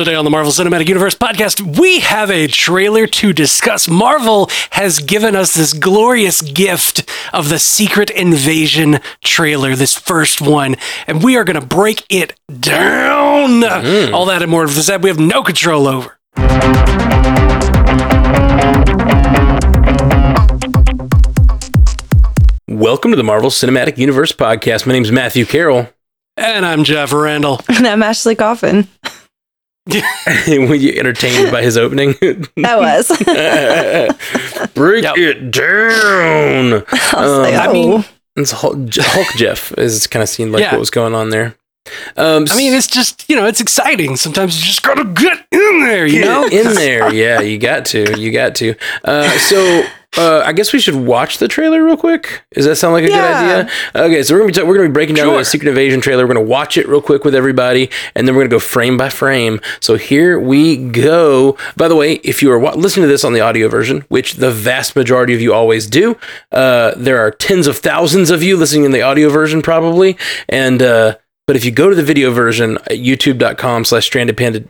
Today on the Marvel Cinematic Universe podcast, we have a trailer to discuss. Marvel has given us this glorious gift of the Secret Invasion trailer, this first one, and we are going to break it down. Mm-hmm. All that and more of this that we have no control over. Welcome to the Marvel Cinematic Universe podcast. My name is Matthew Carroll. And I'm Jeff Randall. And I'm Ashley Coffin. Were you entertained by his opening? I was. Break Yep. it down. I was Um, like, I oh. mean- It's Hulk, Hulk Jeff is kind of seemed like Yeah. what was going on there. Um, I mean, it's just, you know, it's exciting. Sometimes you just got to get in there, you know? in there, yeah, you got to, you got to. Uh, so. Uh, I guess we should watch the trailer real quick. Does that sound like a Yeah. good idea? Okay, so we're gonna be we're gonna be breaking down Sure. the Secret Invasion trailer. We're gonna watch it real quick with everybody, and then we're gonna go frame by frame. So here we go. By the way, if you are wa- listening to this on the audio version, which the vast majority of you always do, uh, there are tens of thousands of you listening in the audio version probably, and uh, but if you go to the video version, at youtube.com slash stranded panda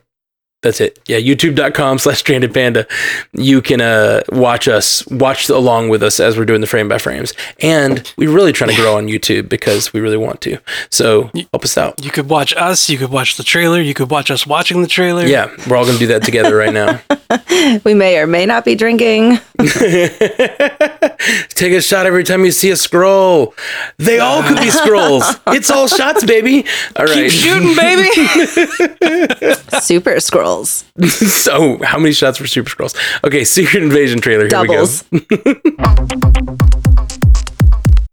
that's it. Yeah, youtube.com slash stranded panda. You can uh, watch us, watch along with us as we're doing the frame by frames. And we're really trying to grow on YouTube because we really want to. So help us out. You could watch us, you could watch the trailer, you could watch us watching the trailer. Yeah, we're all going to do that together right now. we may or may not be drinking. Take a shot every time you see a Skrull. They all could be Skrulls. It's all shots, baby. All right. Keep shooting, baby. Super Skrulls. so, how many shots for Super Skrulls? Okay, Secret Invasion trailer. Here Doubles. we go.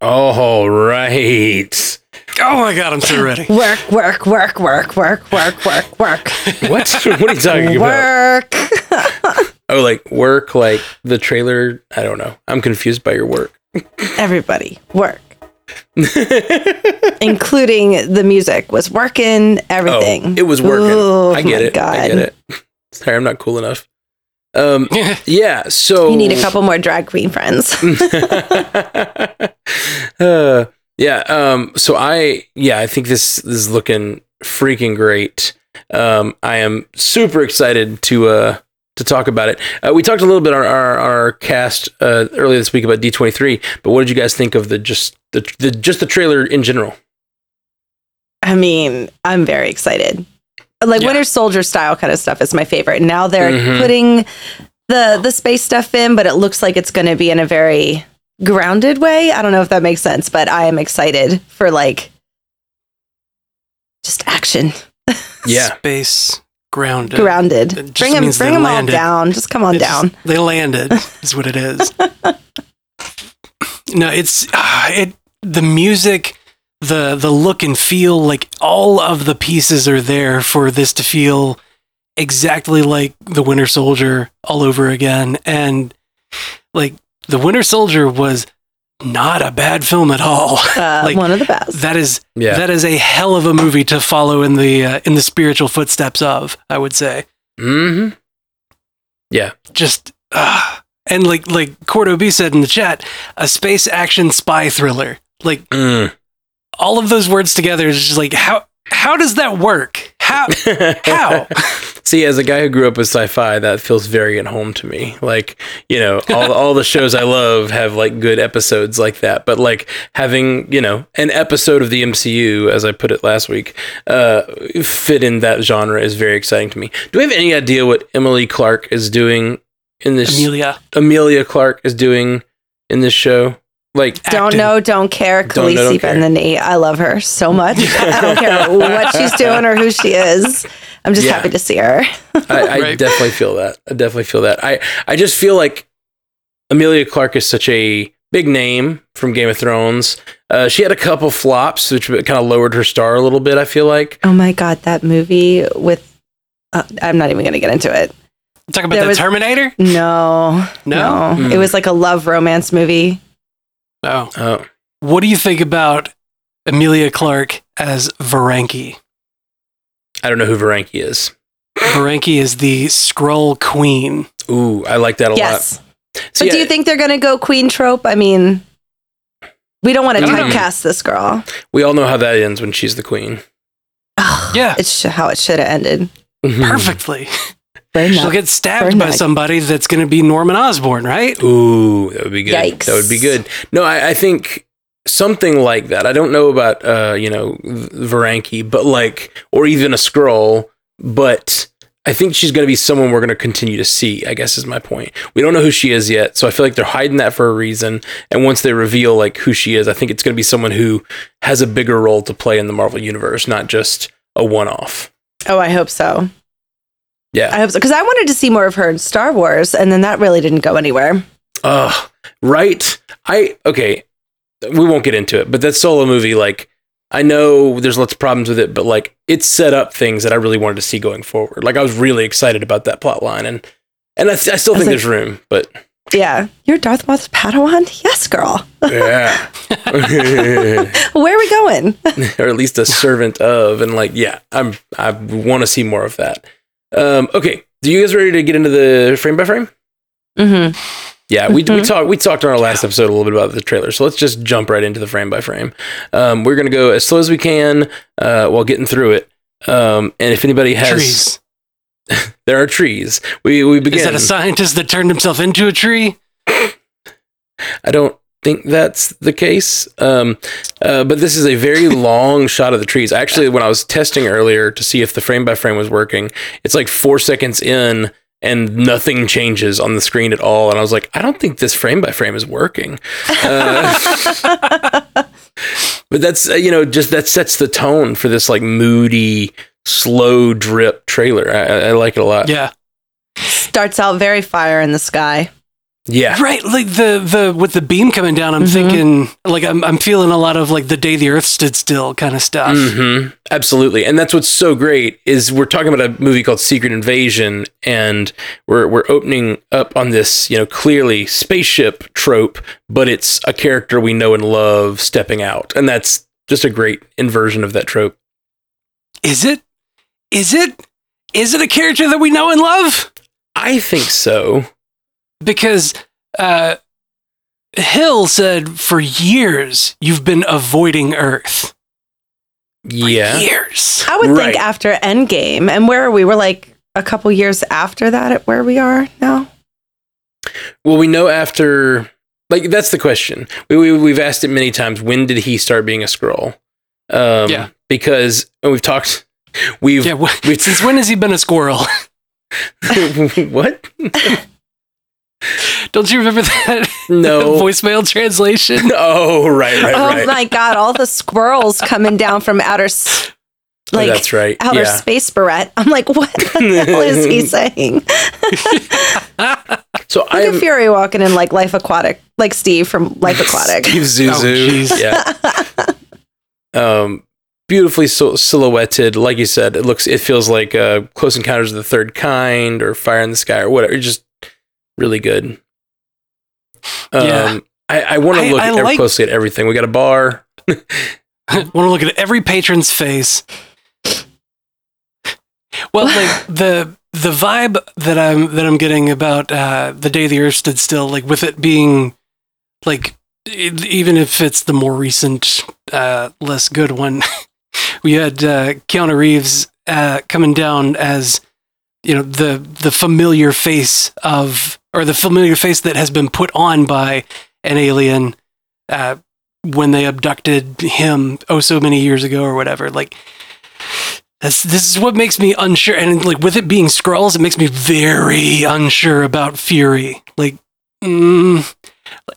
All right. oh my God, I'm so ready. Work, work, work, work, work, work, work, work. What? what are you talking about? work. Oh, like work, like the trailer. I don't know. I'm confused by your work. Everybody, work. Including the music was working, Oh, everything. it was working. Oh, I get my it. God. I get it. Sorry, I'm not cool enough. Um, yeah. So You need a couple more drag queen friends. uh, yeah. Um, so I, yeah, I think this, this is looking freaking great. Um, I am super excited to, uh, to talk about it. Uh, we talked a little bit on our, our cast uh, earlier this week about D23, but what did you guys think of the just the, the just the trailer in general? I mean, I'm very excited. Like Yeah. Winter Soldier style kind of stuff is my favorite. Now they're Mhm. putting the the space stuff in, but it looks like it's going to be in a very grounded way. I don't know if that makes sense, but I am excited for like just action. Yeah. Space grounded. Grounded. Just Bring them bring they them all down. Just come on It's just- down. they landed, is what it is. no, it's ah, it. The music, the the look and feel, like all of the pieces are there for this to feel exactly like the Winter Soldier all over again. And like the Winter Soldier was not a bad film at all. Uh, Like, one of the best. That is Yeah. that is a hell of a movie to follow in the uh, in the spiritual footsteps of. I would say Mm-hmm. Yeah. just uh, and like like Cordo B said in the chat, a space action spy thriller. Like Mm. all of those words together is just like how how does that work? How how? See, as a guy who grew up with sci-fi, that feels very at home to me. Like, you know, all all the shows I love have like good episodes like that. But like having, you know, an episode of the MCU, as I put it last week, uh, fit in that genre is very exciting to me. Do we have any idea what Emily Clark is doing in this? Emilia. Emilia Clarke is doing in this show. Like, don't acting. know, don't care. Don't know, don't Khaleesi care. Bendany. I love her so much. I don't care what she's doing or who she is. I'm just Yeah. happy to see her. I, I Right. definitely feel that. I definitely feel that. I, I just feel like Emilia Clarke is such a big name from Game of Thrones. Uh, she had a couple flops, which kind of lowered her star a little bit. I feel like. Oh my god, that movie with uh, I'm not even going to get into it. Talk about There the was- Terminator? No. No? Hmm. It was like a love romance movie. Oh. Oh, What do you think about Emilia Clarke as Veranke? I don't know who Veranke is. Veranke is the Skrull Queen. Ooh, I like that a yes. lot. But do you think they're going to go queen trope? I mean, we don't want to I don't know. typecast this girl. we all know how that ends when she's the queen? Ugh, Yeah. It's how it should have ended. Mm-hmm. perfectly. Burn She'll that. get stabbed Burn by that. somebody that's going to be Norman Osborn, right? Ooh, that would be good. Yikes. That would be good. No, I, I think something like that. I don't know about uh, you know, Veranke, but like or even a Skrull, but I think she's going to be someone we're going to continue to see, I guess is my point. We don't know who she is yet, so I feel like they're hiding that for a reason. And once they reveal like who she is, I think it's going to be someone who has a bigger role to play in the Marvel universe, not just a one-off. Oh, I hope so. Yeah. I hope so. Because I wanted to see more of her in Star Wars, and then that really didn't go anywhere. Ugh, right? I okay. We won't get into it, but that solo movie, like, I know there's lots of problems with it, but like, it set up things that I really wanted to see going forward. Like, I was really excited about that plot line, and and I, I still I think like- there's room, but Yeah. You're Darth Maul's Padawan? Yes, girl. yeah, Where are we going? or at least a servant of, and like, yeah, I'm I want to see more of that. Um, okay, do you guys ready to get into the frame by frame? Mm-hmm. Yeah, we, we Mhm. talked we talked on our last episode a little bit about the trailer, so let's just jump right into the frame by frame. Um, we're gonna go as slow as we can uh, while getting through it. Um, and if anybody has, Trees. there are trees. We we begin. Is that a scientist that turned himself into a tree? I don't think that's the case. Um, uh, but this is a very long shot of the trees. Actually, when I was testing earlier to see if the frame by frame was working, it's like four seconds in and nothing changes on the screen at all. And I was like, I don't think this frame by frame is working. Uh, but that's, uh, you know, just that sets the tone for this like moody, slow drip trailer. I, I- I like it a lot. Yeah. Starts out very fire in the sky. Yeah. Right, like the the with the beam coming down, I'm Mhm. thinking like I'm I'm feeling a lot of like the day the earth stood still kind of stuff. hmm Absolutely, and that's what's so great is we're talking about a movie called Secret Invasion, and we're we're opening up on this, you know, clearly spaceship trope, but it's a character we know and love stepping out, and that's just a great inversion of that trope. Is it? Is it? Is it a character that we know and love? I think so. Because uh Hill said for years you've been avoiding Earth. Yeah, Years. I would Right. think after Endgame, and where are we? We're like a couple years after that at where we are now. Well, we know after, like, that's the question. We, we we've asked it many times. When did he start being a Skrull? Um, Yeah. because and we've talked. We've Yeah, wh- we've since when has he been a squirrel? what? Don't you remember that No. voicemail translation? Oh, right, right, oh my god, all the squirrels coming down from outer s- Oh, like that's right. outer yeah. space barrette. I'm like, what the hell is he saying? So Look at I'm Fury walking in like Life Aquatic, like Steve from Life Aquatic. Steve Zissou. Oh, yeah. Um, beautifully sil- silhouetted. Like you said, it looks. It feels like uh, Close Encounters of the Third Kind or Fire in the Sky or whatever. Just really good. Um, Yeah. I, I want to look I ever like- closely at everything. We got a bar. want to look at every patron's face. Well, like the the vibe that I'm that I'm getting about uh, the day the Earth stood still, like with it being like it, even if it's the more recent, uh, less good one, we had uh, Keanu Reeves uh, coming down as you know the the familiar face of or the familiar face that has been put on by an alien uh, when they abducted him oh so many years ago or whatever. Like this, this is what makes me unsure, and like with it being Skrulls, it makes me very unsure about Fury. Like, mm,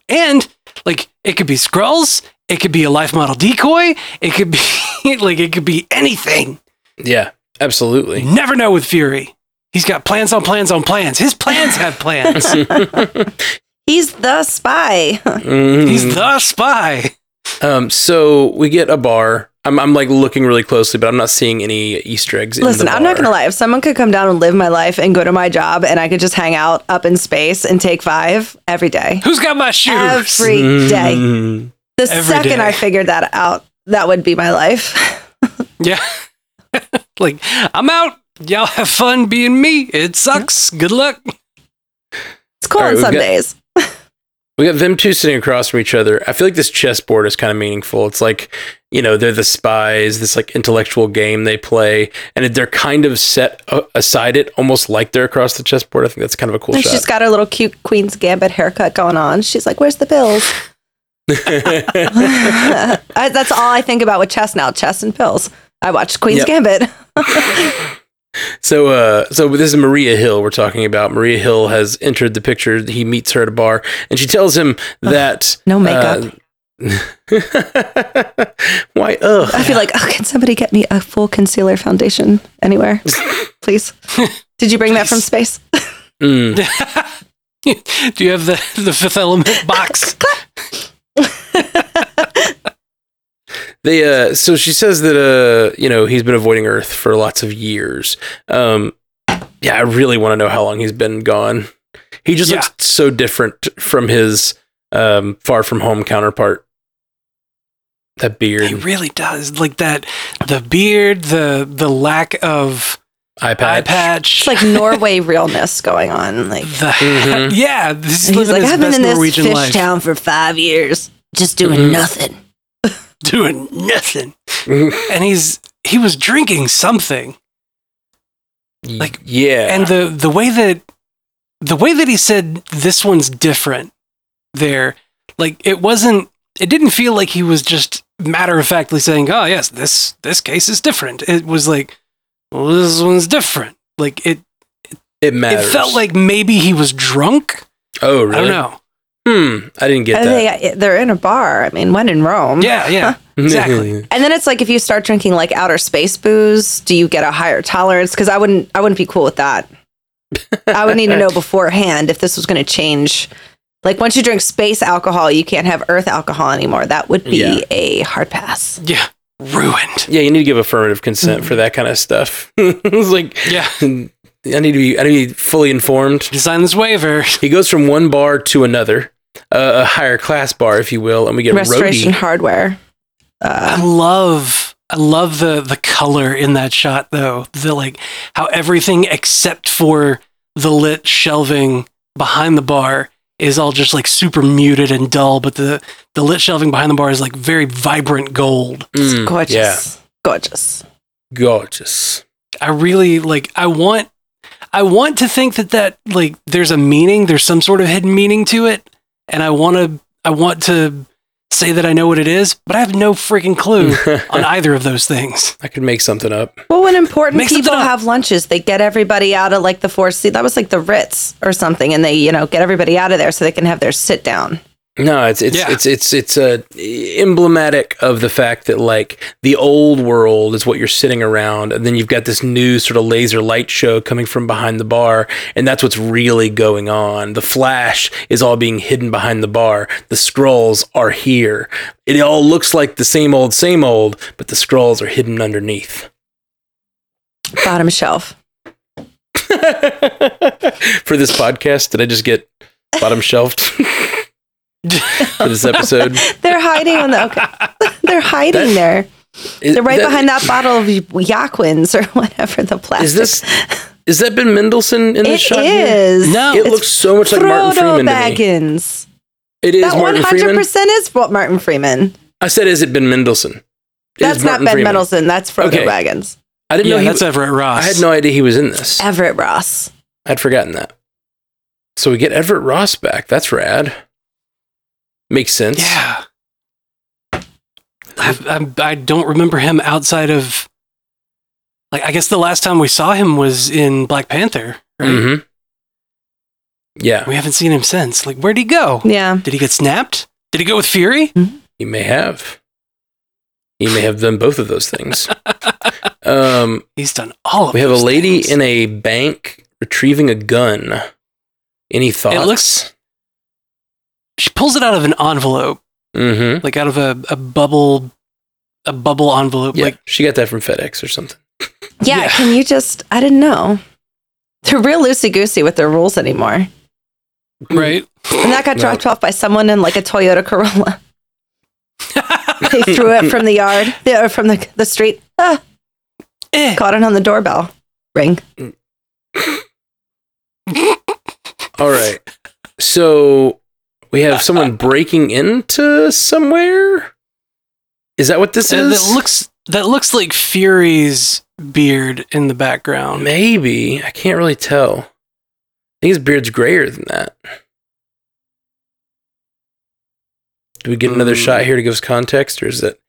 and like it could be Skrulls, it could be a life model decoy, it could be like it could be anything. Yeah, absolutely. You never know with Fury. He's got plans on plans on plans. His plans have plans. He's the spy. Mhm. He's the spy. Um, so we get a bar. I'm, I'm like looking really closely, but I'm not seeing any Easter eggs. in Listen, the I'm not gonna lie. If someone could come down and live my life and go to my job, and I could just hang out up in space and take five every day, Who's got my shoes? every day. Mhm. The Every second day. I figured that out, that would be my life. Yeah. like, I'm out. Y'all have fun being me. It sucks. Good luck. It's cool All right, on we've some got- days. We got them two sitting across from each other. I feel like this chessboard is kind of meaningful. It's like, you know, they're the spies, this like intellectual game they play, and they're kind of set uh, aside it almost like they're across the chessboard. I think that's kind of a cool And shot. she's got her little cute Queen's Gambit haircut going on. She's like, "Where's the pills?" I, that's all I think about with chess now: chess and pills. I watched Queen's Yep. Gambit. So, uh, so this is Maria Hill we're talking about. Maria Hill has entered the picture. He meets her at a bar, and she tells him that no makeup. uh, why? Ugh. I feel like, oh, can somebody get me a full concealer foundation anywhere, please? Did you bring that from space? Mm. Do you have the the fifth element box? They uh so she says that uh you know he's been avoiding Earth for lots of years. Um yeah, I really want to know how long he's been gone. He just Yeah. looks so different from his um far from home counterpart. That beard, He really does. Like that the beard, the the lack of eye eye patch. patch. It's like Norway realness going on. Like the Mhm. yeah, this is he's like, I've been in this Norwegian fish life, town for five years, just doing Mhm. nothing. Doing nothing. And he's he was drinking something. Like, yeah. and the the way that the way that he said this one's different there like it wasn't it didn't feel like he was just matter of factly saying oh yes this this case is different it was like well, this one's different like it it matters. it felt like maybe he was drunk oh really? i don't know Hmm. I didn't get And that. they, they're in a bar. I mean, when in Rome. yeah yeah exactly. And then it's like if you start drinking like outer space booze, do you get a higher tolerance? Because I wouldn't, I wouldn't be cool with that. I would need to know beforehand if this was going to change. Like once you drink space alcohol, you can't have Earth alcohol anymore. That would be Yeah. a hard pass. yeah ruined yeah, you need to give affirmative consent for that kind of stuff. it's like yeah I need to be I need to be fully informed. you sign this waiver He goes from one bar to another, uh, a higher class bar, if you will, and we get Restoration roadie. hardware. I Uh, love I love the the color in that shot though. The like how everything except for the lit shelving behind the bar is all just like super muted and dull, but the the lit shelving behind the bar is like very vibrant gold. it's Mm, gorgeous. Yeah, Gorgeous. gorgeous. I really like I want I want to think that that like there's a meaning, there's some sort of hidden meaning to it, and I want to I want to say that I know what it is, but I have no freaking clue on either of those things. I could make something up. Well, when important Make people have lunches, they get everybody out of like the four seat. That was like the Ritz or something, and they you know get everybody out of there so they can have their sit down. No, it's it's Yeah. it's it's it's uh, emblematic of the fact that like the old world is what you're sitting around, and then you've got this new sort of laser light show coming from behind the bar, and that's what's really going on. The flash is all being hidden behind the bar. The Skrulls are here. It all looks like the same old, same old, but the Skrulls are hidden underneath. Bottom shelf. For this podcast, did I just get bottom shelved for this episode? They're hiding on the. Okay. They're hiding That- there. Is- They're right behind that bottle of Yaquins or whatever the plastic. Is this? Is that Ben Mendelsohn in the this shot? here? is. No. It looks so much like Martin Frodo Freeman to me. Baggins. It is That Martin hundred Freeman. percent is what Martin Freeman. I said, is it Ben Mendelsohn? It That's not Ben Freeman. Mendelsohn. That's Frodo Okay. Baggins. I didn't Yeah, know he. that's Everett Ross. I had no idea he was in this. Everett Ross. I'd forgotten that. So we get Everett Ross back. That's rad. Makes sense. Yeah. I, I, I don't remember him outside of. Like, I guess the last time we saw him was in Black Panther, right? Mm-hmm. Yeah, We haven't seen him since. Like, where'd he go? Yeah. Did he get snapped? Did he go with Fury? he may have. He may have done both of those things. um, He's done all of we have a lady things. in a bank retrieving a gun. Any thoughts? looks- She pulls it out of an envelope, Mm-hmm. like out of a, a bubble, a bubble envelope. Yeah, Like, she got that from FedEx or something. yeah. Yeah. Can you just? I didn't know. They're real loosey goosey with their rules anymore. right? And that got No. dropped off by someone in like a Toyota Corolla. They threw it from the yard, the, or from the the street. Ah, Eh. caught it on the doorbell. Ring. All right. So We have someone breaking into somewhere. Is that what this Uh, is? that looks that looks like Fury's beard in the background. Maybe. I can't really tell. I think his beard's grayer than that. Do we get another Hmm. shot here to give us context, or is that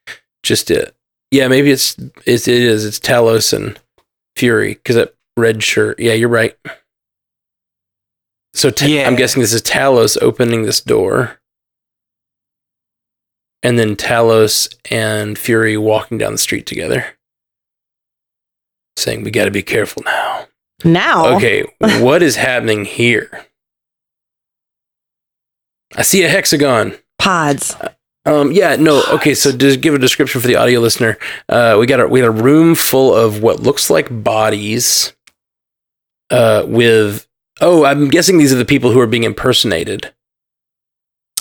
just it? Yeah, maybe it's, it's it is. It's Talos and Fury because that red shirt. Yeah, you're right. So Ta- Yeah. I'm guessing this is Talos opening this door, and then Talos and Fury walking down the street together, saying, "We got to be careful now." Now, Okay, what is happening here? I see a hexagon. pods. Um, yeah, no. Okay, so to give a description for the audio listener, uh, we got a we got a room full of what looks like bodies. Uh, with oh, I'm guessing these are the people who are being impersonated.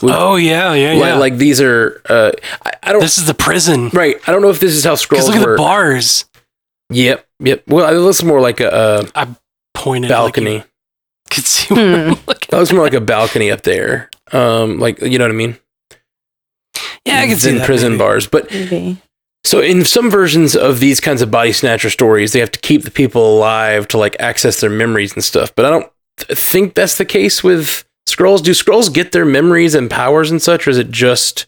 With- Oh yeah, yeah, Like, yeah. like these are. Uh, I, I don't. this is the prison. right. I don't know if this is how Because Skrulls look at work. the bars Yep. Yep. Well, it looks more like a, a pointed balcony. Like you could see. what That looks more like a balcony up there. Um, like you know what I mean? Yeah, I can see than that. prison maybe. bars. But Maybe. so in some versions of these kinds of body snatcher stories, they have to keep the people alive to like access their memories and stuff. But I don't th- think that's the case with Skrulls. Do Skrulls get their memories and powers and such, or is it just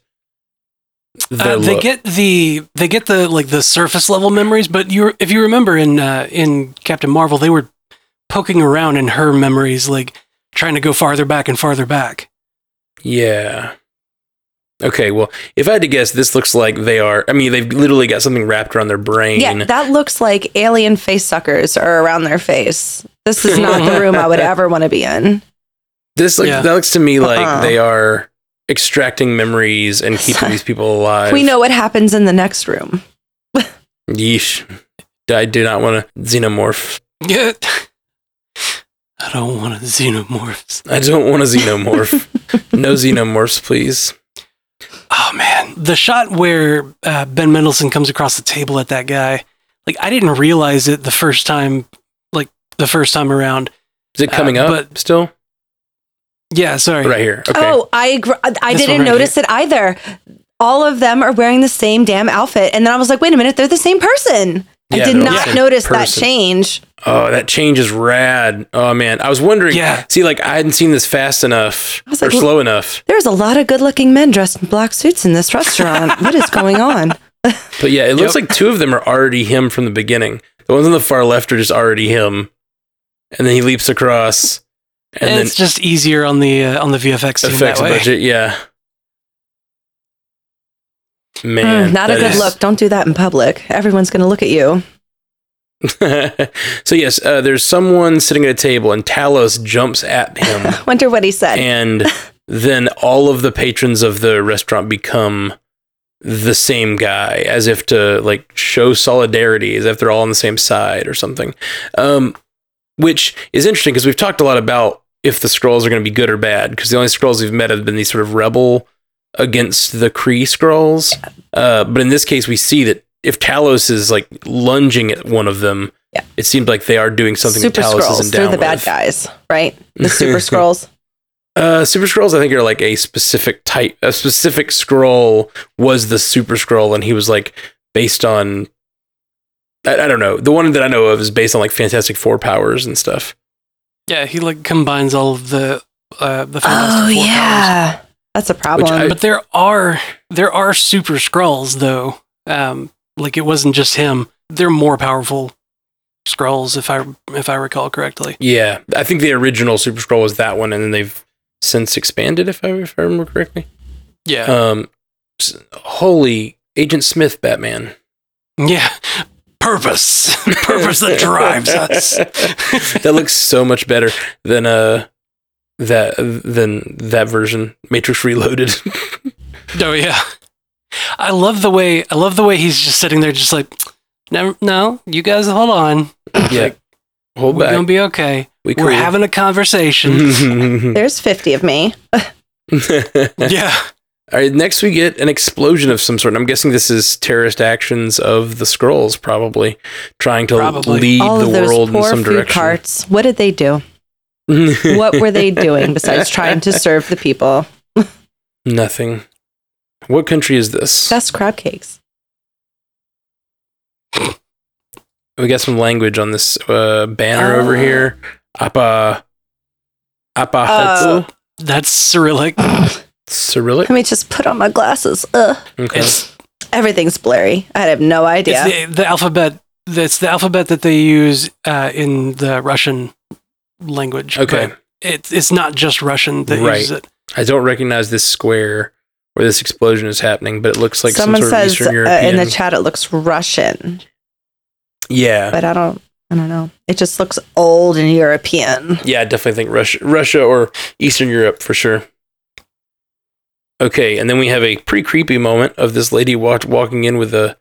their Uh, they look? get the they get the like the surface level memories, but you if you remember in uh, in Captain Marvel, they were poking around in her memories, like trying to go farther back and farther back. yeah. Okay, well, if I had to guess, this looks like they are. I mean, they've literally got something wrapped around their brain. Yeah, that looks like alien face suckers are around their face. This is not the room I would ever want to be in. This like Yeah. that looks to me like Uh-uh. they are extracting memories and keeping these people alive. We know what happens in the next room. Yeesh. I do not want to xenomorph. Yeah. I don't want to xenomorphs. I don't want to xenomorph. no xenomorphs, please. Oh man, the shot where uh, Ben Mendelsohn comes across the table at that guy, like I didn't realize it the first time, like the first time around. Is it coming Uh, up but- still? Yeah, sorry. Right here. Okay. Oh, I agr- I This didn't right notice it either. All of them are wearing the same damn outfit, and then I was like, wait a minute, they're the same person. Yeah, I did not same notice that change. Oh, that change is rad. Oh man, I was wondering. Yeah. See, like I hadn't seen this fast enough I was or like, slow enough. There's a lot of good-looking men dressed in black suits in this restaurant. what is going on? But yeah, it looks Yep. like two of them are already him from the beginning. The ones on the far left are just already him, and then he leaps across, and then it's just easier on the uh, on the VFX team effects that way. budget. Yeah. Man, Mm, not a good is- look. Don't do that in public. Everyone's going to look at you. so yes, uh, there's someone sitting at a table, and Talos jumps at him, Wonder what he said. and then all of the patrons of the restaurant become the same guy, as if to like show solidarity, as if they're all on the same side or something. Um, which is interesting because we've talked a lot about if the Skrulls are going to be good or bad. Because the only Skrulls we've met have been these sort of rebel against the Kree Skrulls. Uh, but in this case, we see that if Talos is like lunging at one of them, Yeah. it seems like they are doing something super that Talos Skrulls. isn't They're the bad with. guys, right? The super Skrulls. Uh, super Skrulls, I think, are like a specific type. A specific Skrull was the super Skrull, and he was like based on. I, I don't know. The one that I know of is based on like Fantastic Four powers and stuff. Yeah, he like combines all of the uh, the Oh Fantastic Four powers. yeah, that's a problem. I- But there are there are super Skrulls though. Um, like it wasn't just him. They're more powerful Skrulls if I if I recall correctly. Yeah, I think the original super Skrull was that one, and then they've since expanded, if I, if I remember correctly. Yeah. Um, holy Agent Smith, Batman. yeah. Purpose. Purpose that drives us. that looks so much better than uh that than that version Matrix Reloaded. Oh yeah. I love the way I love the way he's just sitting there just like no no, you guys hold on. yeah, hold We're back. gonna be okay. we We're having a conversation. There's 50 of me. yeah. All right, next we get an explosion of some sort. I'm guessing this is terrorist actions of the Skrulls, probably trying to Probably. lead All the of those world in poor some food direction. carts. What did they do? What were they doing besides trying to serve the people? Nothing. What country is this? Best crab cakes. we got some language on this uh, banner over Oh. here. Appa. Appa. Oh. That's Cyrillic. Cyrillic. Let me just put on my glasses. Ugh. Okay. It's Everything's blurry. I have no idea. it's the, the alphabet. That's the alphabet that they use uh, in the Russian language. Okay. but It's it's not just Russian that Right. uses it. I don't recognize this square where this explosion is happening, but it looks like Someone some sort says of Eastern uh, in the chat it looks Russian, yeah. but I don't. I don't know. It just looks old and European. Yeah, I definitely think Russia, Russia or Eastern Europe for sure. Okay, and then we have a pretty creepy moment of this lady walk, walking in with a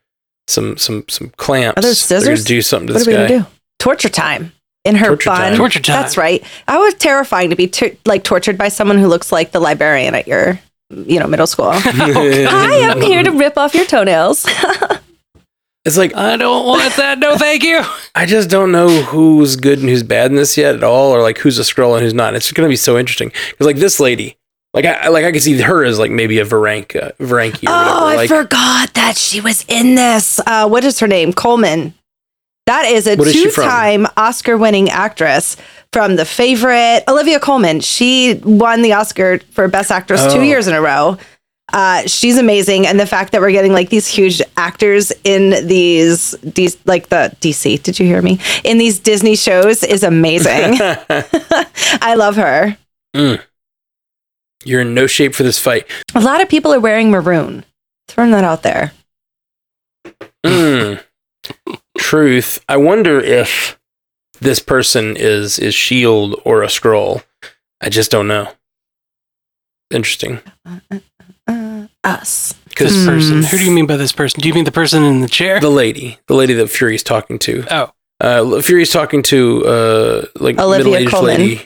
some some some clamps. Are there They're scissors? gonna do something to What are this we guy. gonna do? Torture time in her Torture bun. time. Torture time. That's right. I was terrifying to be t- like tortured by someone who looks like the librarian at your, you know, middle school. Hi, I'm here to rip off your toenails. It's like I don't want that. No, thank you. I just don't know who's good and who's bad in this yet at all, or like who's a Skrull and who's not. It's going to be so interesting because like this lady, like I like I could see her as like maybe a Varanka, Veranke oh. I like, forgot that she was in this. Uh, what is her name? Colman. That is a is two-time Oscar-winning actress from The Favorite. Olivia Colman. She won the Oscar for Best Actress Oh. two years in a row. Uh, she's amazing, and the fact that we're getting like these huge actors in these, these like the DC. Did you hear me? In these Disney shows is amazing. I love her. You're in no shape for this fight. A lot of people are wearing maroon. Throwing that out there. Mm. Truth. I wonder if this person is is Shield or a Skrull. I just don't know. Interesting. Uh, us. Because This person. Hmm. Who do you mean by this person? Do you mean the person in the chair? the lady, the lady that Fury's talking to. oh, Uh, Fury's talking to uh, like Olivia middle-aged Colman. lady,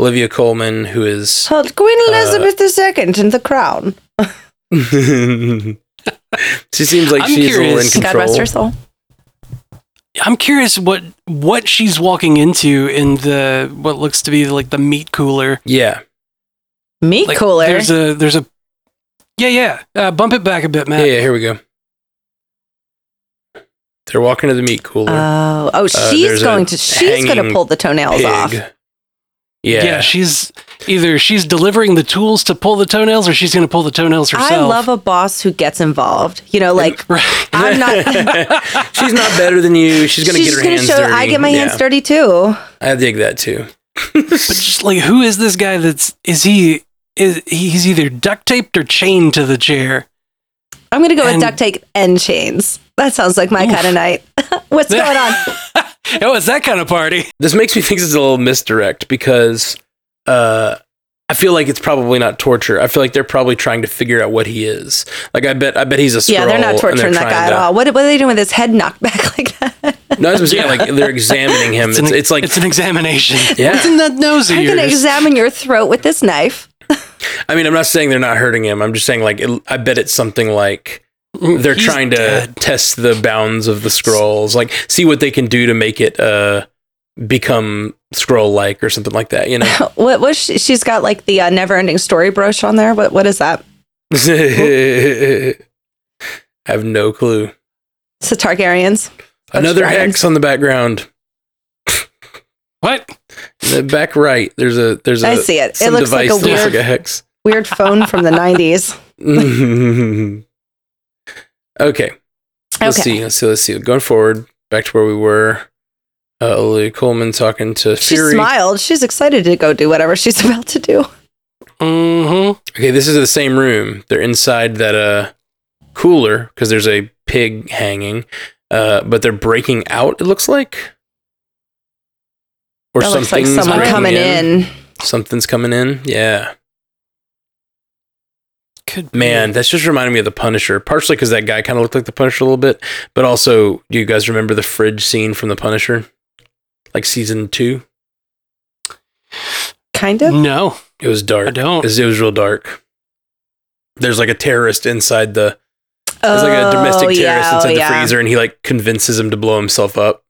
Olivia Colman, who is. Called Queen Elizabeth II in the crown. she seems like I'm she's a little in curious. God rest her soul. I'm curious what what she's walking into in the what looks to be like the meat cooler. Yeah, Meat Like, cooler. There's a there's a yeah yeah. Uh, bump it back a bit, yeah, yeah. Here we go. They're walking to the meat cooler. oh, oh, Uh, she's there's a going to. She's going to pull the toenails off. Pig. Yeah. she's either she's delivering the tools to pull the toenails, or she's going to pull the toenails herself. I love a boss who gets involved. You know, like I'm not. she's not better than you. She's gonna get her gonna hands show. dirty. I get my hands Yeah. dirty too. I dig that too. but just like who is this guy? That's is he? Is he's either duct taped or chained to the chair? I'm gonna go And- with duct tape and chains. That sounds like my Oof. kind of night. What's going on? Oh, it's that kind of party. This makes me think it's a little misdirect because uh, I feel like it's probably not torture. I feel like they're probably trying to figure out what he is. Like I bet, I bet he's a Skrull. Yeah, they're not and torturing that trying guy at all. What, what are they doing with his head knocked back like that? No, I was saying like they're examining him. It's, an, it's like it's an examination. Yeah. What's in that nose of I'm gonna examine your throat with this knife. I mean, I'm not saying they're not hurting him. I'm just saying like it, I bet it's something like they're He's trying to dead. test the bounds of the Skrulls, like see what they can do to make it uh become Skrull like or something like that. You know. What was she, she's got like the uh, never-ending story brooch on there? What what is that? I have no clue. It's the Targaryens. Bunch Another hex on the background. What? In the back right, there's a there's a I see it. It some looks like a that looks weird- like a hex. Weird phone from the 90s. Okay. Let's Okay. see. Let's see. Let's see. Going forward, back to where we were. Uh, Olivia Colman talking to She Fury. smiled. She's excited to go do whatever she's about to do. Mm-hmm. Okay, this is the same room. They're inside that uh cooler because there's a pig hanging. Uh, but they're breaking out. It looks like, or That looks like something's someone coming in. Something's coming in. Yeah. Could be. Man, that's just reminding me of the Punisher. Partially because that guy kind of looked like the Punisher a little bit, but also, do you guys remember the fridge scene from the Punisher, like season two? Kind of. No, It was dark. I don't. It was, it was real dark. There's like a terrorist inside the. There's like a Oh, domestic terrorist yeah, inside oh, the yeah. freezer, and he like convinces him to blow himself up.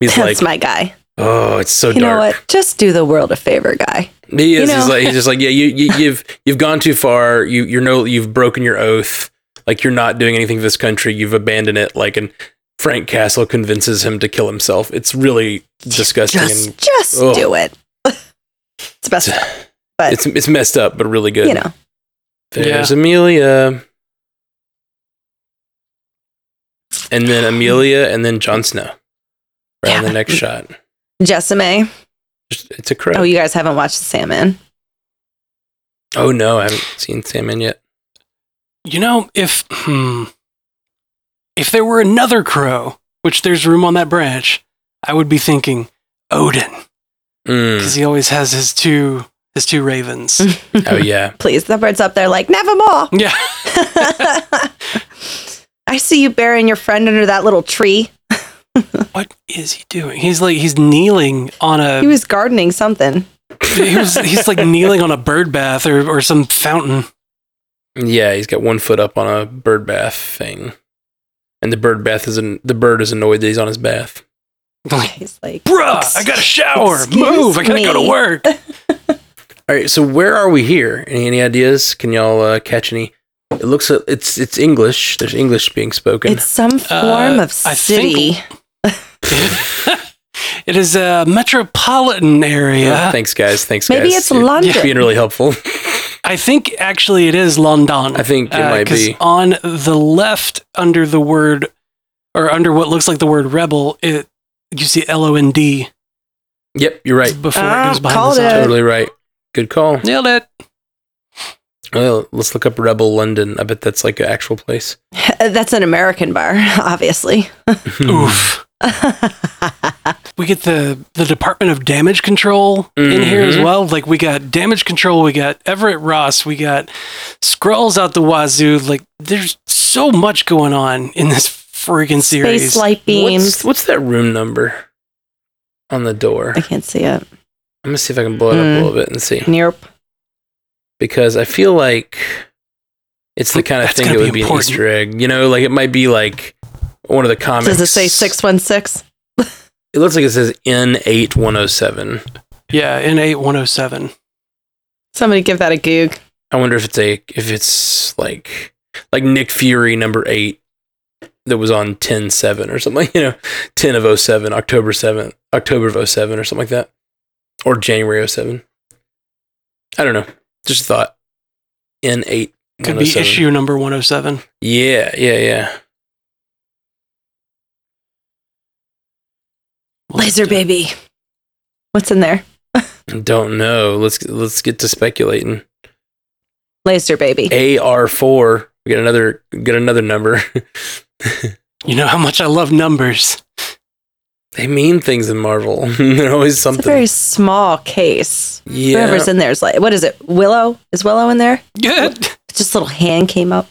He's like, That's my guy. Oh, it's so you dark. know what? Just do the world a favor, guy. He is. You he's know? like he's just like yeah. You, you you've you've gone too far. You you're no. You've broken your oath. Like you're not doing anything for this country. You've abandoned it. Like and Frank Castle convinces him to kill himself. It's really disgusting Just, and just Ugh. do it. it's the best. But it's it's messed up, but really good. you know, There's Emilia. And then Emilia and then Jon Snow. Right in the next shot. Jessame. Just, it's a crow. Oh, you guys haven't watched The Oh no, I haven't seen Salmon yet. You know, if hmm, if there were another crow, which there's room on that branch, I would be thinking Odin Mm. because he always has his two his two ravens. Oh yeah. Please, the bird's up there like nevermore. yeah, I see you burying your friend under that little tree. what is he doing? He's like he's kneeling on a He was gardening something. he was, he's like kneeling on a bird bath or or some fountain. Yeah, he's got one foot up on a bird bath thing. And the bird bath is an, the bird is annoyed that he's on his bath. Like, He's like, bruh, I got to shower. Excuse Move. I gotta go to work. All right, so where are we here? Any, any ideas? Can y'all uh, catch any? It looks uh, it's it's English. There's English being spoken. It's some form Uh, of I city. think- it is a metropolitan area. Oh, thanks, guys. Thanks, Maybe guys. Maybe it's London. You're London. Being really helpful. I think actually it is London. I think it might be. on the left under the word or under what looks like the word rebel. It you see L O N D Yep, you're right. before Ah, it goes behind the it. Totally right. Good call. Nailed it. Well, let's look up Rebel London. I bet that's like an actual place. That's an American bar, obviously. Oof. We get the the Department of Damage Control in here as Mhm. well. Like we got Damage Control, we got Everett Ross, we got Skrulls out the wazoo. Like there's so much going on in this friggin' series. Space light beams. What's, what's that room number on the door? I can't see it. I'm gonna see if I can blow it up Hmm. a little bit and see Near because I feel like it's the kind of That's thing that would be important. an Easter egg. You know, like it might be like one of the comics. Does it say 616? It looks like it says N eight one zero seven. yeah, N8107. Somebody give that a goog. I wonder if it's a if it's like like Nick Fury number eight that was on 10 7 or something like you know 10 of 07 October 7th October of 07 or something like that or January 07 I don't know just a thought N eight Could be issue number one oh seven. yeah yeah yeah Laser baby. What's in there? don't know let's let's get to speculating Laser baby. AR four we get another get another number You know how much I love numbers. they mean things in Marvel they're always It's a something very small case. yeah Whoever's in there is like, what is it? Willow? Is Willow in there? Good. Just a little hand came up.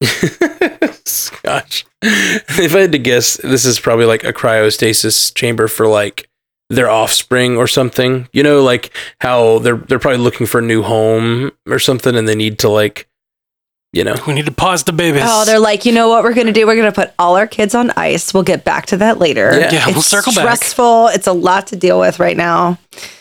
Gosh. If I had to guess, this is probably like a cryostasis chamber for like their offspring or something. You know, like how they're they're probably looking for a new home or something and they need to like you know. We need to pause the babies. Oh, they're like, you know what we're going to do? We're going to put all our kids on ice. We'll get back to that later. Yeah. Yeah, we'll it's circle back. stressful. It's a lot to deal with right now.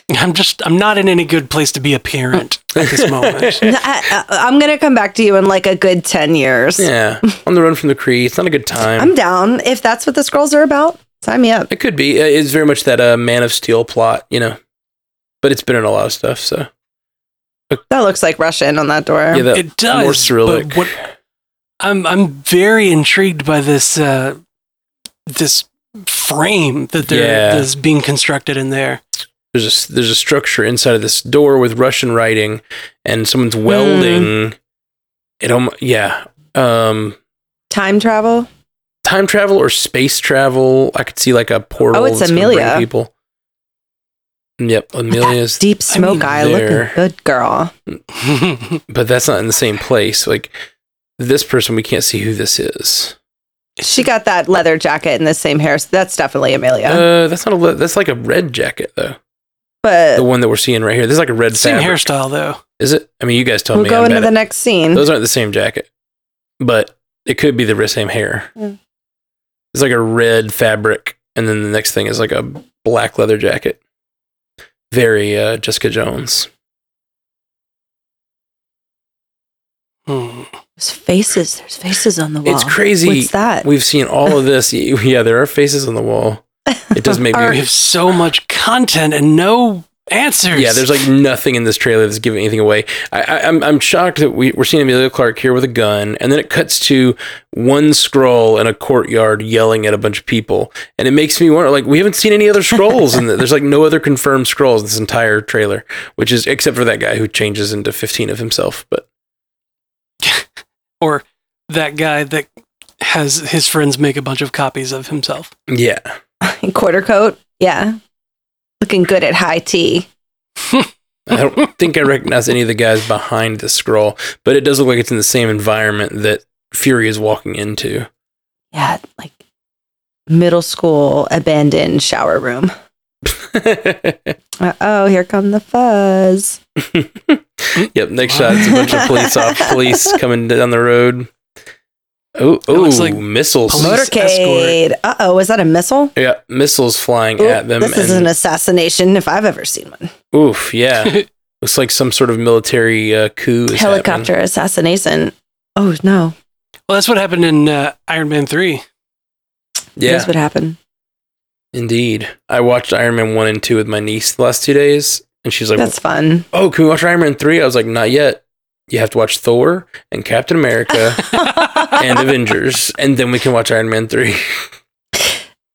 I'm just I'm not in any good place to be a parent at this moment. I, am going to come back to you in like a good 10 years. Yeah. On the run from the Kree. It's not a good time. I'm down. If that's what the Skrulls are about, sign me up. it could be. It's very much that uh, Man of Steel plot, you know. But it's been in a lot of stuff, so That looks like Russian on that door. yeah, that, it does. more Cyrillic. But what I'm I'm very intrigued by this uh, this frame that they're Yeah. that's being constructed in there. there's a there's a structure inside of this door with Russian writing, and someone's Hmm. welding. It almost yeah. Um, Time travel. time travel or space travel. I could see like a portal. Oh, it's that's gonna Emilia. People. Yep, Emilia's. Deep smoke mean, eye there. looking good girl. but that's not in the same place. Like this person, we can't see who this is. She got that leather jacket and the same hair. So that's definitely Emilia. Uh, that's not a. le- That's like a red jacket though. but The one that we're seeing right here. This is like a red Same fabric. hairstyle though. Is it? I mean, you guys tell we'll me. go I'm into the at- next scene. Those aren't the same jacket, but it could be the same hair. Mm. It's like a red fabric, and then the next thing is like a black leather jacket. Very uh, Jessica Jones. Hmm. There's faces. There's faces on the wall. It's crazy. What's that? We've seen all of this. Yeah, there are faces on the wall. It does make me. We have so much content and no answers. Yeah, there's like nothing in this trailer that's giving anything away. I, I, I'm I'm shocked that we, we're seeing Emilia Clarke here with a gun, and then it cuts to one Skrull in a courtyard yelling at a bunch of people, and it makes me wonder. Like we haven't seen any other Skrulls, and there's like no other confirmed Skrulls in this entire trailer, which is except for that guy who changes into 15 of himself. But or that guy that has his friends make a bunch of copies of himself. yeah, Quarter coat. Yeah. Looking good at high tea. I don't think I recognize any of the guys behind the Skrull, but it does look like it's in the same environment that Fury is walking into. Yeah. Like middle school abandoned shower room. Uh oh, here come the fuzz. Yep. Next shot, it's a bunch of police off police coming down the road. Oh, oh, looks like missiles! police Motorcade. Uh oh, is that a missile? Yeah, missiles flying Ooh, at them. this is an assassination if I've ever seen one. oof, yeah. Looks like some sort of military uh, coup. Is Helicopter assassination. Oh no. Well, that's what happened in uh, Iron Man 3. Yeah, that's what happened. indeed. I watched Iron Man one and two with my niece the last two days, and she's like, That's fun. "Oh, can we watch Iron Man 3? I was like, "Not yet. You have to watch Thor and Captain America and Avengers, and then we can watch Iron Man 3.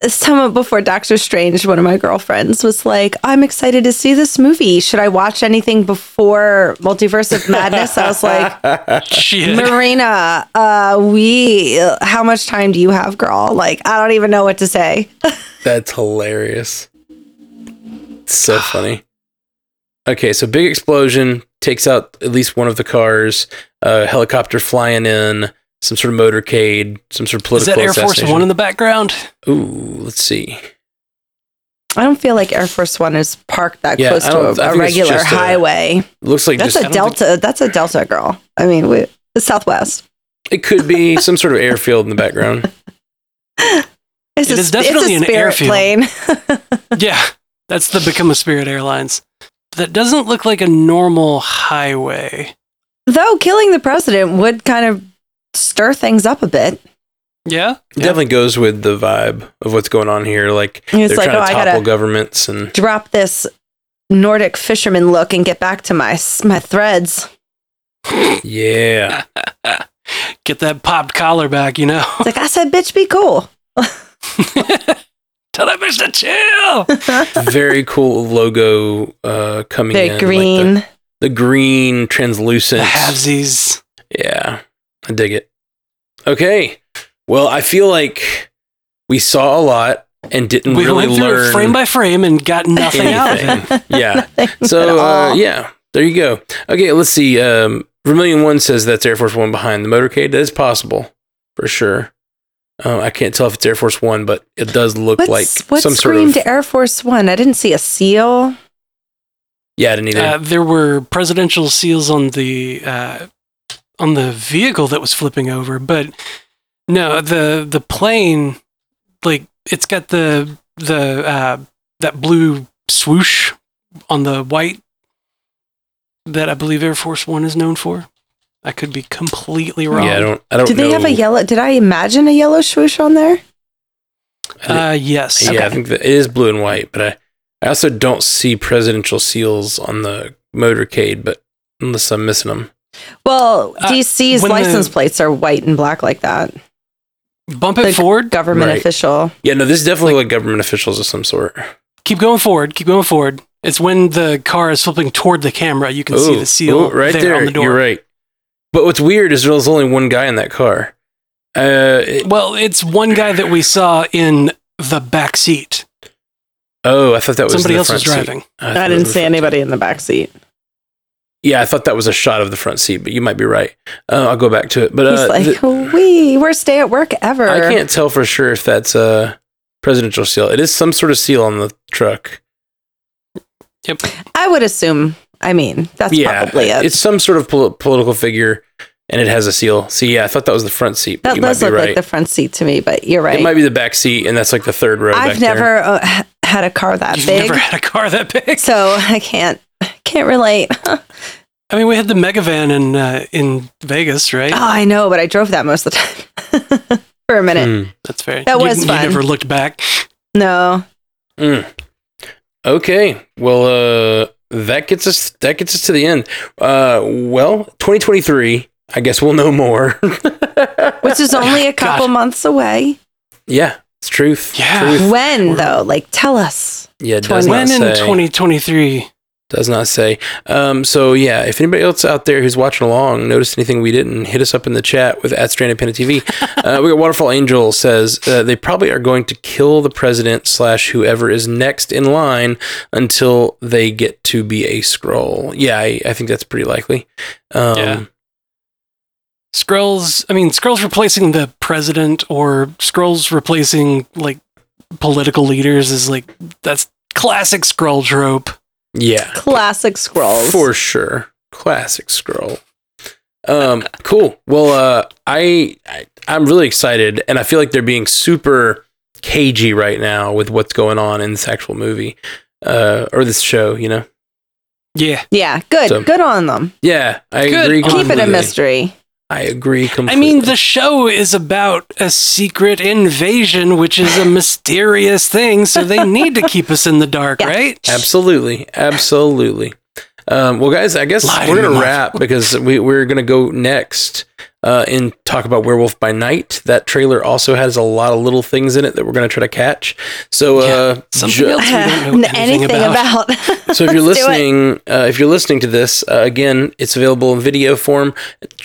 Someone before Doctor Strange, one of my girlfriends was like, I'm excited to see this movie. Should I watch anything before Multiverse of Madness? I was like, Shit. Marina, uh, we, how much time do you have, girl? Like, I don't even know what to say. That's hilarious. It's so funny. Okay, so big explosion takes out at least one of the cars. Uh, helicopter flying in. Some sort of motorcade. Some sort of political. Is that Air Force. One in the background? Ooh, let's see. I don't feel like Air Force One is parked that Yeah, close to don't- a, I a think it's regular just a- highway. Looks like That's just a Delta. That's a Delta girl. I mean, we, the Southwest. it could be some sort of airfield in the background. It's It a, is definitely it's an a spirit airfield. plane. Yeah, that's the Become a Spirit Airlines. That doesn't look like a normal highway. Though killing the president would kind of stir things up a bit. Yeah? It Yeah. definitely goes with the vibe of what's going on here. Like It's they're like, trying oh, to I topple gotta governments and drop this Nordic fisherman look and get back to my s- my threads. yeah. Get that popped collar back, you know? It's like I said, bitch, be cool. Tell that bitch to chill. Very cool logo uh coming in. The like green. the, the green translucent The halvesies. Yeah, I dig it. Okay. Well, I feel like we saw a lot and didn't We really went through learn frame by frame and got nothing out of it. yeah. Nothing So, uh, yeah, there you go. Okay, let's see. Um, Vermilion One says that's Air Force One behind the motorcade. That is possible for sure. Uh, I can't tell if it's Air Force One, but it does look What's, like what some sort of. Air Force One? I didn't see a seal. Yeah, I didn't either. Uh, there were presidential seals on the uh, on the vehicle that was flipping over, but no, the the plane, like it's got the the uh, that blue swoosh on the white that I believe Air Force One is known for. I could be completely wrong. yeah, I don't. I don't. Did they have a yellow? Did I imagine a yellow swoosh on there? I uh, yes. Yeah, I think that it is blue and white, but I, I also don't see presidential seals on the motorcade, but unless I'm missing them. Well, Uh, DC's the- license plates are white and black like that. Bump it The forward. Government Right. official. Yeah, no, this is definitely like, government officials of some sort. Keep going forward. Keep going forward. It's when the car is flipping toward the camera. You can see the seal ooh, right there. on the door. You're right. But what's weird is there's only one guy in that car. Uh, it- Well, it's one guy that we saw in the back seat. oh, I thought that was Somebody the else was front seat. driving. thought I it didn't see front- anybody in the back seat. Yeah, I thought that was a shot of the front seat, but you might be right. Uh, I'll go back to it. But He's uh, like, "We, worst day at work ever." I can't tell for sure if that's a presidential seal. It is some sort of seal on the truck. Yep. I would assume. I mean, that's yeah, probably it. it's some sort of pol- political figure, and it has a seal. See, yeah, I thought that was the front seat. That does look right. like the front seat to me, but you're right. It might be the back seat, and that's like the third row. I've back there. never. Uh, had a car that You've big, never had a car that big. so I can't can't relate. I mean, we had the Megavan in uh, in Vegas, right? Oh, I know, but I drove that most of the time for a minute. Mm, That's fair. That You- was you, fun. never looked back. No, mm. Okay. Well, uh, that gets us that gets us to the end. Uh, well, 2023. I guess we'll know more. which is only a God. couple months away. yeah, it's truth. Yeah. Truth. When though? Like, tell us. Yeah, it does when not in 2023? Does not say. Um, so yeah, if anybody else out there who's watching along noticed anything we didn't, hit us up in the chat with at Stranded Panda TV. uh, we got Waterfall Angel says uh, they probably are going to kill the president slash whoever is next in line until they get to be a Skrull. Yeah, I, I think that's pretty likely. Um, Yeah. Skrulls, I mean, Skrulls replacing the president or Skrulls replacing like political leaders is like, that's classic Skrull trope. Yeah, Classic Skrulls. for sure. Classic Skrull. Um, cool. Well, uh, I, I I'm really excited, and I feel like they're being super cagey right now with what's going on in this actual movie, uh, or this show. You know? Yeah. Yeah, good. So- good on them. Yeah, I Good agree. Keep it a mystery. I agree I mean, the show is about a secret invasion, which is a mysterious thing, so they need to keep us in the dark, Yeah. right? absolutely, absolutely. Um, well, guys, I guess Lie we're gonna wrap because we we're gonna go next uh, and talk about Werewolf by Night. That trailer also has a lot of little things in it that we're gonna try to catch. So, uh, Something ju- else we don't know anything, about. So if you're Let's do it. listening, uh, if you're listening to this, uh, again, it's available in video form.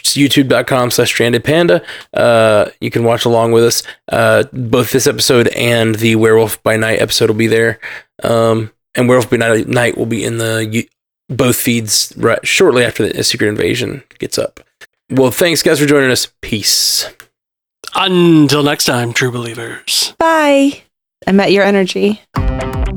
It's youtube.com slash stranded panda. Uh, you can watch along with us. Uh, both this episode and the Werewolf by Night episode will be there. Um, and Werewolf by Night, Night will be in the you- both feeds right shortly after the Secret Invasion gets up. Well, thanks guys for joining us. Peace. Until next time, true believers. Bye. I met your energy.